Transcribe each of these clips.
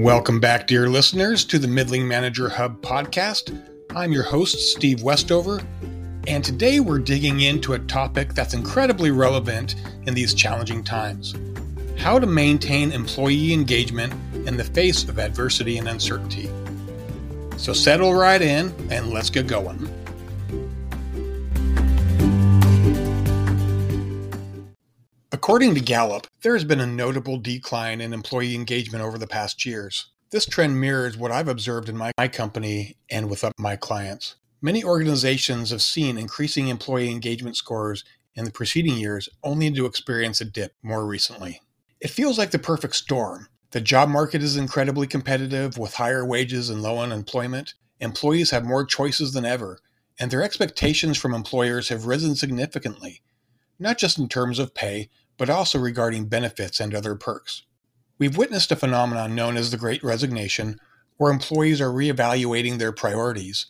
Welcome back, dear listeners, to the Middling Manager Hub podcast. I'm your host, Steve Westover, and today we're digging into a topic that's incredibly relevant in these challenging times how to maintain employee engagement in the face of adversity and uncertainty. So settle right in and let's get going. According to Gallup, there has been a notable decline in employee engagement over the past years. This trend mirrors what I've observed in my, company and with uh, my clients. Many organizations have seen increasing employee engagement scores in the preceding years, only to experience a dip more recently. It feels like the perfect storm. The job market is incredibly competitive with higher wages and low unemployment. Employees have more choices than ever, and their expectations from employers have risen significantly, not just in terms of pay, but also regarding benefits and other perks. We've witnessed a phenomenon known as the Great Resignation, where employees are reevaluating their priorities.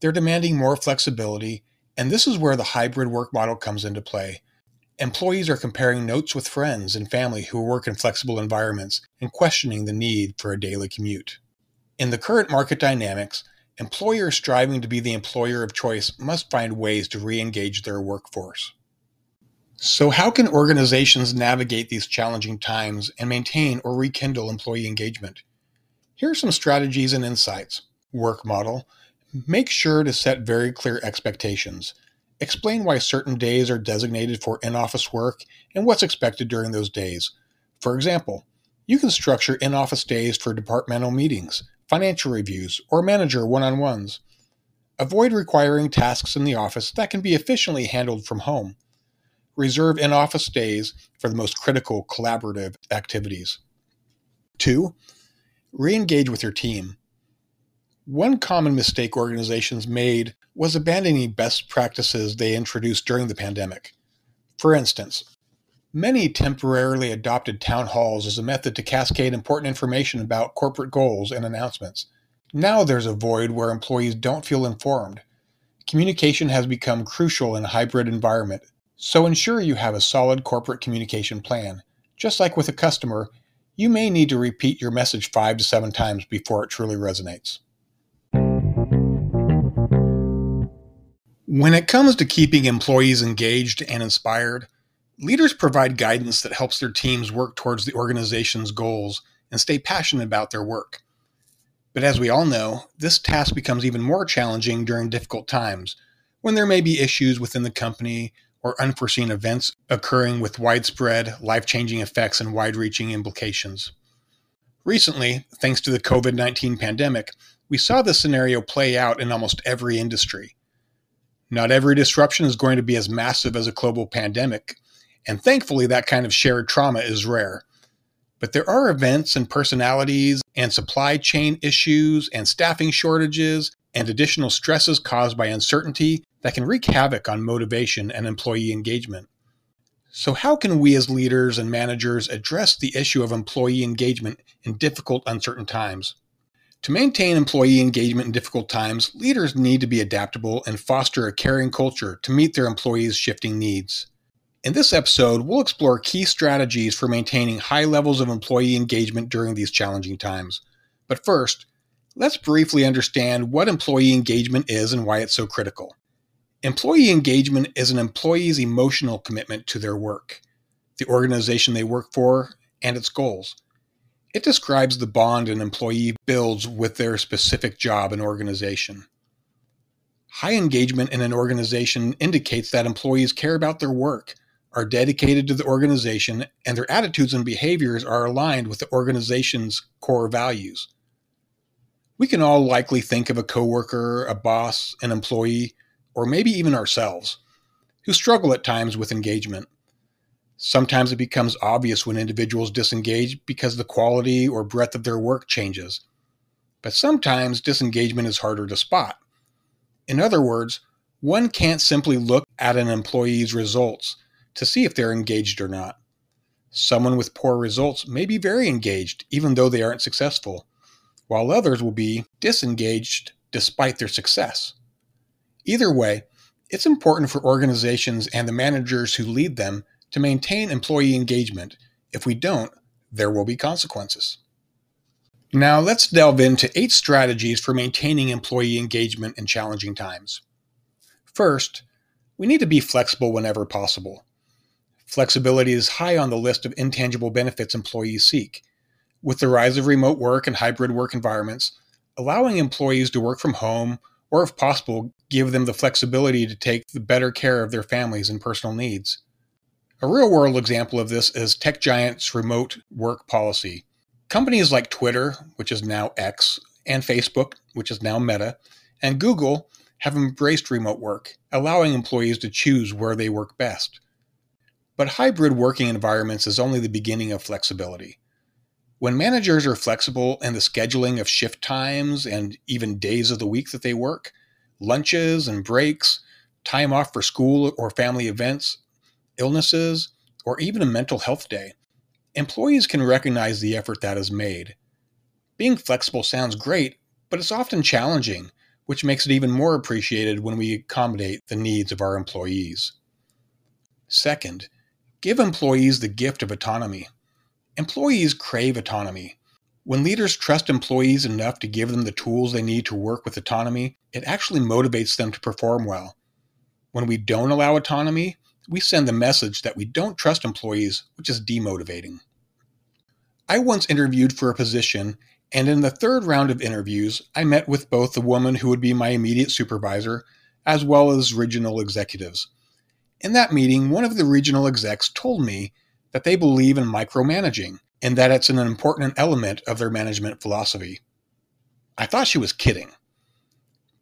They're demanding more flexibility, and this is where the hybrid work model comes into play. Employees are comparing notes with friends and family who work in flexible environments and questioning the need for a daily commute. In the current market dynamics, employers striving to be the employer of choice must find ways to re engage their workforce. So, how can organizations navigate these challenging times and maintain or rekindle employee engagement? Here are some strategies and insights. Work model. Make sure to set very clear expectations. Explain why certain days are designated for in office work and what's expected during those days. For example, you can structure in office days for departmental meetings, financial reviews, or manager one on ones. Avoid requiring tasks in the office that can be efficiently handled from home reserve in office days for the most critical collaborative activities. Two, re engage with your team. One common mistake organizations made was abandoning best practices they introduced during the pandemic. For instance, many temporarily adopted town halls as a method to cascade important information about corporate goals and announcements. Now there's a void where employees don't feel informed. Communication has become crucial in a hybrid environment, so ensure you have a solid corporate communication plan. Just like with a customer, you may need to repeat your message five to seven times before it truly resonates. When it comes to keeping employees engaged and inspired, leaders provide guidance that helps their teams work towards the organization's goals and stay passionate about their work. But as we all know, this task becomes even more challenging during difficult times when there may be issues within the company or unforeseen events occurring with widespread, life changing effects and wide reaching implications. Recently, thanks to the COVID 19 pandemic, we saw this scenario play out in almost every industry. Not every disruption is going to be as massive as a global pandemic, and thankfully, that kind of shared trauma is rare. But there are events and personalities and supply chain issues and staffing shortages and additional stresses caused by uncertainty that can wreak havoc on motivation and employee engagement. So, how can we as leaders and managers address the issue of employee engagement in difficult, uncertain times? To maintain employee engagement in difficult times, leaders need to be adaptable and foster a caring culture to meet their employees' shifting needs. In this episode, we'll explore key strategies for maintaining high levels of employee engagement during these challenging times. But first, let's briefly understand what employee engagement is and why it's so critical. Employee engagement is an employee's emotional commitment to their work, the organization they work for, and its goals. It describes the bond an employee builds with their specific job and organization. High engagement in an organization indicates that employees care about their work, are dedicated to the organization, and their attitudes and behaviors are aligned with the organization's core values. We can all likely think of a coworker, a boss, an employee or maybe even ourselves, who struggle at times with engagement. Sometimes it becomes obvious when individuals disengage because the quality or breadth of their work changes. But sometimes disengagement is harder to spot. In other words, one can't simply look at an employee's results to see if they're engaged or not. Someone with poor results may be very engaged even though they aren't successful, while others will be disengaged despite their success. Either way, it's important for organizations and the managers who lead them to maintain employee engagement. If we don't, there will be consequences. Now, let's delve into eight strategies for maintaining employee engagement in challenging times. First, we need to be flexible whenever possible. Flexibility is high on the list of intangible benefits employees seek. With the rise of remote work and hybrid work environments, allowing employees to work from home or, if possible, give them the flexibility to take the better care of their families and personal needs. A real world example of this is tech giants' remote work policy. Companies like Twitter, which is now X, and Facebook, which is now Meta, and Google have embraced remote work, allowing employees to choose where they work best. But hybrid working environments is only the beginning of flexibility. When managers are flexible in the scheduling of shift times and even days of the week that they work, lunches and breaks, time off for school or family events, illnesses, or even a mental health day, employees can recognize the effort that is made. Being flexible sounds great, but it's often challenging, which makes it even more appreciated when we accommodate the needs of our employees. Second, give employees the gift of autonomy. Employees crave autonomy. When leaders trust employees enough to give them the tools they need to work with autonomy, it actually motivates them to perform well. When we don't allow autonomy, we send the message that we don't trust employees, which is demotivating. I once interviewed for a position, and in the third round of interviews, I met with both the woman who would be my immediate supervisor as well as regional executives. In that meeting, one of the regional execs told me that they believe in micromanaging and that it's an important element of their management philosophy. I thought she was kidding.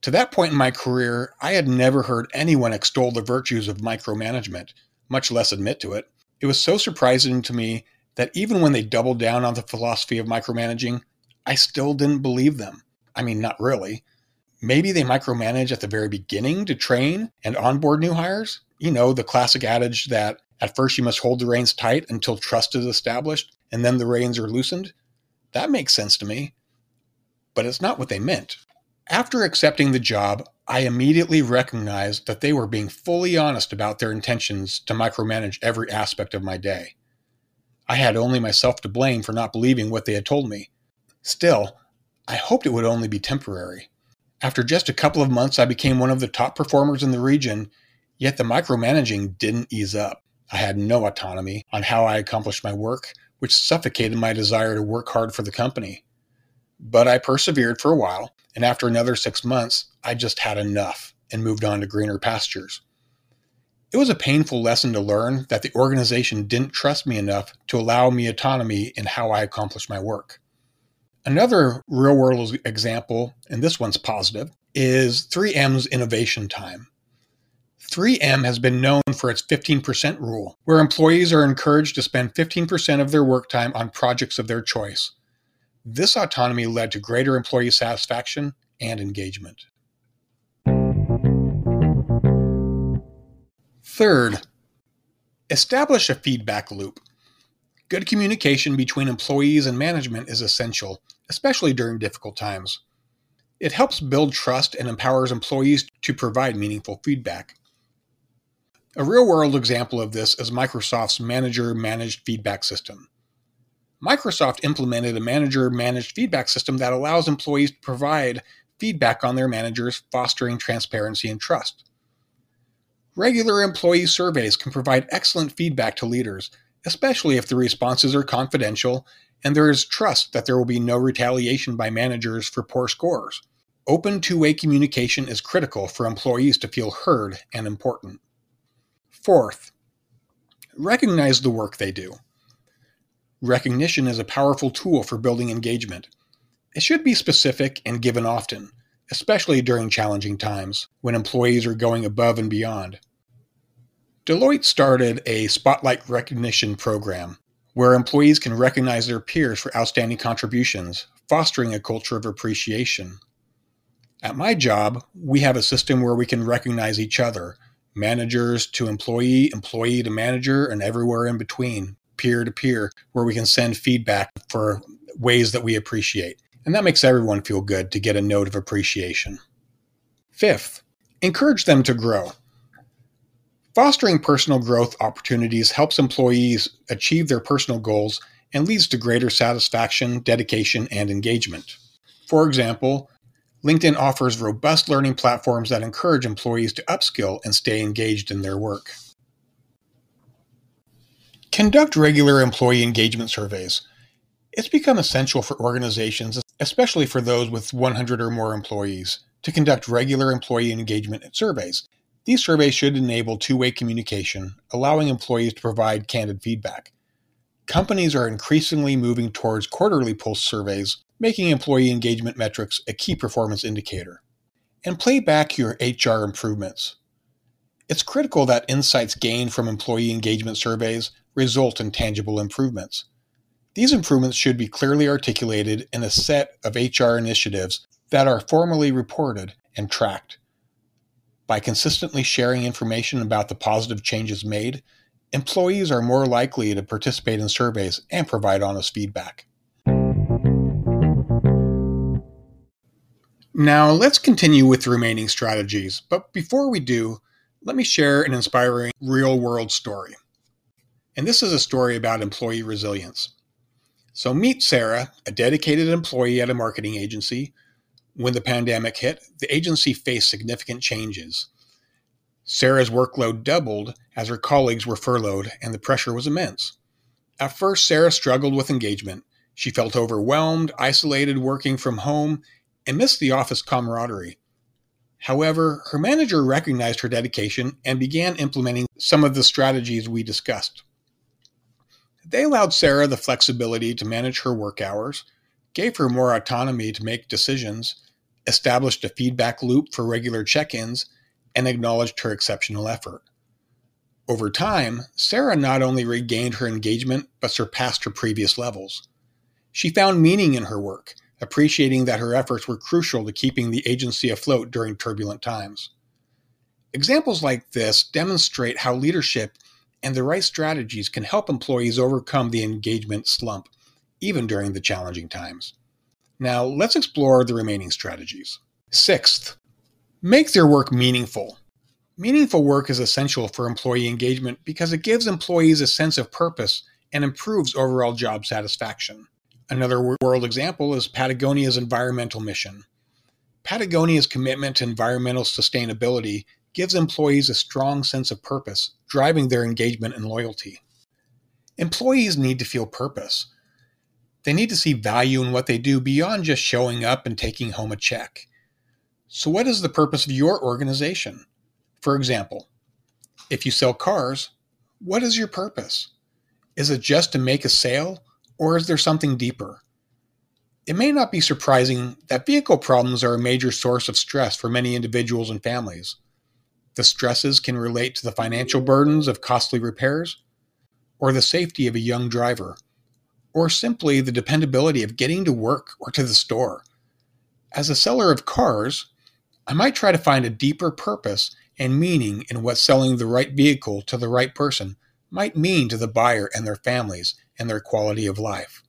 To that point in my career, I had never heard anyone extol the virtues of micromanagement, much less admit to it. It was so surprising to me that even when they doubled down on the philosophy of micromanaging, I still didn't believe them. I mean, not really. Maybe they micromanage at the very beginning to train and onboard new hires. You know, the classic adage that at first you must hold the reins tight until trust is established and then the reins are loosened. That makes sense to me. But it's not what they meant. After accepting the job, I immediately recognized that they were being fully honest about their intentions to micromanage every aspect of my day. I had only myself to blame for not believing what they had told me. Still, I hoped it would only be temporary. After just a couple of months, I became one of the top performers in the region, yet the micromanaging didn't ease up. I had no autonomy on how I accomplished my work, which suffocated my desire to work hard for the company. But I persevered for a while, and after another six months, I just had enough and moved on to greener pastures. It was a painful lesson to learn that the organization didn't trust me enough to allow me autonomy in how I accomplished my work. Another real world example, and this one's positive, is 3M's innovation time. 3M has been known for its 15% rule, where employees are encouraged to spend 15% of their work time on projects of their choice. This autonomy led to greater employee satisfaction and engagement. Third, establish a feedback loop. Good communication between employees and management is essential, especially during difficult times. It helps build trust and empowers employees to provide meaningful feedback. A real world example of this is Microsoft's Manager Managed Feedback System. Microsoft implemented a manager managed feedback system that allows employees to provide feedback on their managers, fostering transparency and trust. Regular employee surveys can provide excellent feedback to leaders, especially if the responses are confidential and there is trust that there will be no retaliation by managers for poor scores. Open two way communication is critical for employees to feel heard and important. Fourth, recognize the work they do. Recognition is a powerful tool for building engagement. It should be specific and given often, especially during challenging times when employees are going above and beyond. Deloitte started a Spotlight Recognition program where employees can recognize their peers for outstanding contributions, fostering a culture of appreciation. At my job, we have a system where we can recognize each other, managers to employee, employee to manager, and everywhere in between peer to peer where we can send feedback for ways that we appreciate. And that makes everyone feel good to get a note of appreciation. Fifth, encourage them to grow. Fostering personal growth opportunities helps employees achieve their personal goals and leads to greater satisfaction, dedication, and engagement. For example, LinkedIn offers robust learning platforms that encourage employees to upskill and stay engaged in their work. Conduct regular employee engagement surveys. It's become essential for organizations, especially for those with 100 or more employees, to conduct regular employee engagement surveys. These surveys should enable two way communication, allowing employees to provide candid feedback. Companies are increasingly moving towards quarterly pulse surveys, making employee engagement metrics a key performance indicator. And play back your HR improvements. It's critical that insights gained from employee engagement surveys result in tangible improvements. These improvements should be clearly articulated in a set of HR initiatives that are formally reported and tracked. By consistently sharing information about the positive changes made, employees are more likely to participate in surveys and provide honest feedback. Now, let's continue with the remaining strategies, but before we do, let me share an inspiring real world story. And this is a story about employee resilience. So, meet Sarah, a dedicated employee at a marketing agency when the pandemic hit, the agency faced significant changes. Sarah's workload doubled as her colleagues were furloughed, and the pressure was immense. At first, Sarah struggled with engagement. She felt overwhelmed, isolated working from home, and missed the office camaraderie. However, her manager recognized her dedication and began implementing some of the strategies we discussed. They allowed Sarah the flexibility to manage her work hours, gave her more autonomy to make decisions, established a feedback loop for regular check ins, and acknowledged her exceptional effort. Over time, Sarah not only regained her engagement, but surpassed her previous levels. She found meaning in her work, appreciating that her efforts were crucial to keeping the agency afloat during turbulent times. Examples like this demonstrate how leadership and the right strategies can help employees overcome the engagement slump, even during the challenging times. Now, let's explore the remaining strategies. Sixth, make their work meaningful. Meaningful work is essential for employee engagement because it gives employees a sense of purpose and improves overall job satisfaction. Another world example is Patagonia's environmental mission. Patagonia's commitment to environmental sustainability gives employees a strong sense of purpose, driving their engagement and loyalty. Employees need to feel purpose. They need to see value in what they do beyond just showing up and taking home a check. So, what is the purpose of your organization? For example, if you sell cars, what is your purpose? Is it just to make a sale, or is there something deeper? It may not be surprising that vehicle problems are a major source of stress for many individuals and families. The stresses can relate to the financial burdens of costly repairs, or the safety of a young driver, or simply the dependability of getting to work or to the store. As a seller of cars, I might try to find a deeper purpose and meaning in what selling the right vehicle to the right person might mean to the buyer and their families and their quality of life.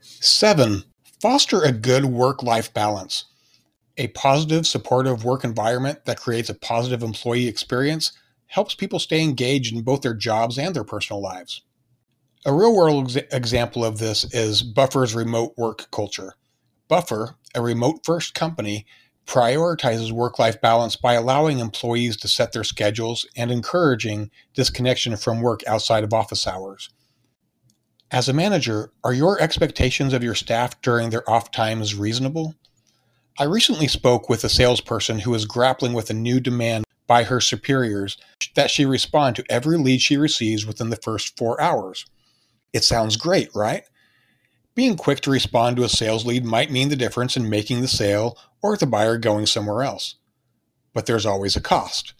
7. Foster a good work life balance. A positive, supportive work environment that creates a positive employee experience helps people stay engaged in both their jobs and their personal lives. A real world ex- example of this is Buffer's remote work culture. Buffer, a remote first company, prioritizes work life balance by allowing employees to set their schedules and encouraging disconnection from work outside of office hours. As a manager, are your expectations of your staff during their off times reasonable? I recently spoke with a salesperson who is grappling with a new demand by her superiors that she respond to every lead she receives within the first four hours. It sounds great, right? Being quick to respond to a sales lead might mean the difference in making the sale or the buyer going somewhere else. But there's always a cost.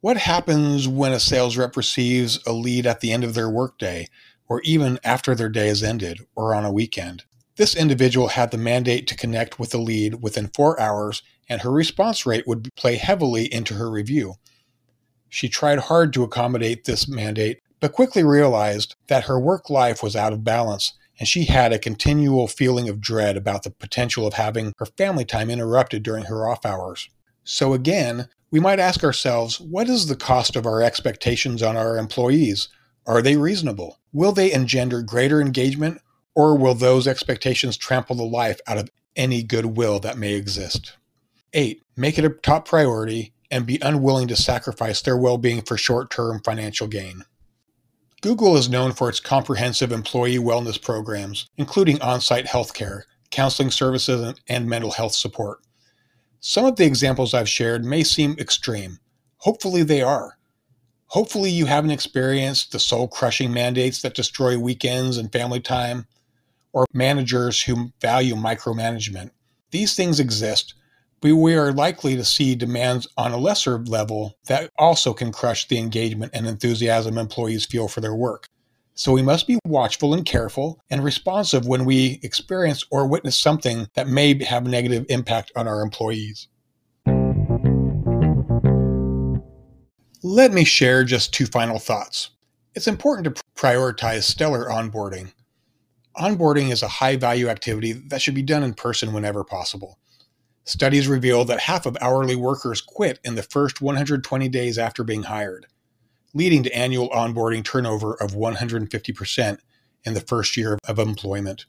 What happens when a sales rep receives a lead at the end of their workday, or even after their day is ended, or on a weekend? This individual had the mandate to connect with the lead within four hours, and her response rate would play heavily into her review. She tried hard to accommodate this mandate, but quickly realized that her work life was out of balance and she had a continual feeling of dread about the potential of having her family time interrupted during her off hours. So, again, we might ask ourselves what is the cost of our expectations on our employees? Are they reasonable? Will they engender greater engagement, or will those expectations trample the life out of any goodwill that may exist? 8. Make it a top priority and be unwilling to sacrifice their well being for short term financial gain. Google is known for its comprehensive employee wellness programs, including on site healthcare, counseling services, and mental health support. Some of the examples I've shared may seem extreme. Hopefully, they are. Hopefully, you haven't experienced the soul crushing mandates that destroy weekends and family time, or managers who value micromanagement. These things exist, but we are likely to see demands on a lesser level that also can crush the engagement and enthusiasm employees feel for their work. So we must be watchful and careful and responsive when we experience or witness something that may have a negative impact on our employees. Let me share just two final thoughts. It's important to prioritize stellar onboarding. Onboarding is a high value activity that should be done in person whenever possible. Studies reveal that half of hourly workers quit in the first 120 days after being hired, leading to annual onboarding turnover of 150% in the first year of employment.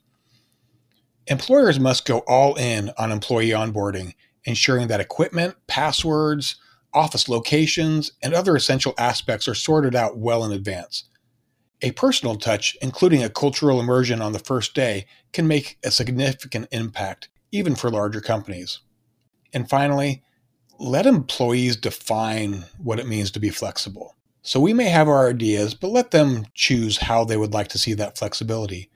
Employers must go all in on employee onboarding, ensuring that equipment, passwords, office locations, and other essential aspects are sorted out well in advance. A personal touch, including a cultural immersion on the first day, can make a significant impact, even for larger companies. And finally, let employees define what it means to be flexible. So we may have our ideas, but let them choose how they would like to see that flexibility.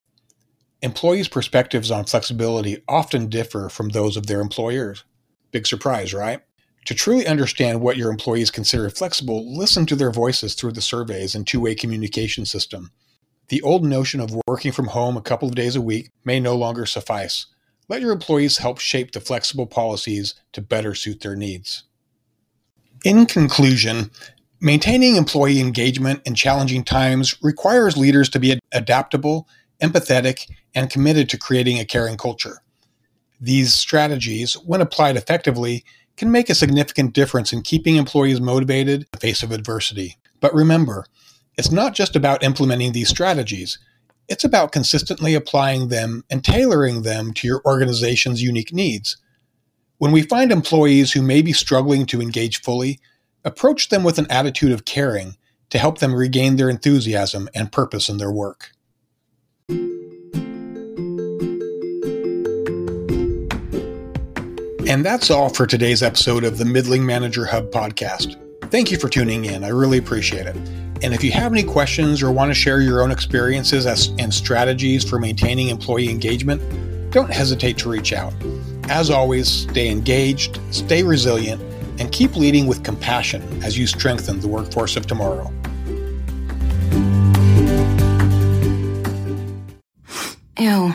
Employees' perspectives on flexibility often differ from those of their employers. Big surprise, right? To truly understand what your employees consider flexible, listen to their voices through the surveys and two way communication system. The old notion of working from home a couple of days a week may no longer suffice. Let your employees help shape the flexible policies to better suit their needs. In conclusion, maintaining employee engagement in challenging times requires leaders to be adaptable, empathetic, and committed to creating a caring culture. These strategies, when applied effectively, can make a significant difference in keeping employees motivated in the face of adversity. But remember, it's not just about implementing these strategies. It's about consistently applying them and tailoring them to your organization's unique needs. When we find employees who may be struggling to engage fully, approach them with an attitude of caring to help them regain their enthusiasm and purpose in their work. And that's all for today's episode of the Middling Manager Hub podcast. Thank you for tuning in. I really appreciate it. And if you have any questions or want to share your own experiences and strategies for maintaining employee engagement, don't hesitate to reach out. As always, stay engaged, stay resilient, and keep leading with compassion as you strengthen the workforce of tomorrow. Ew.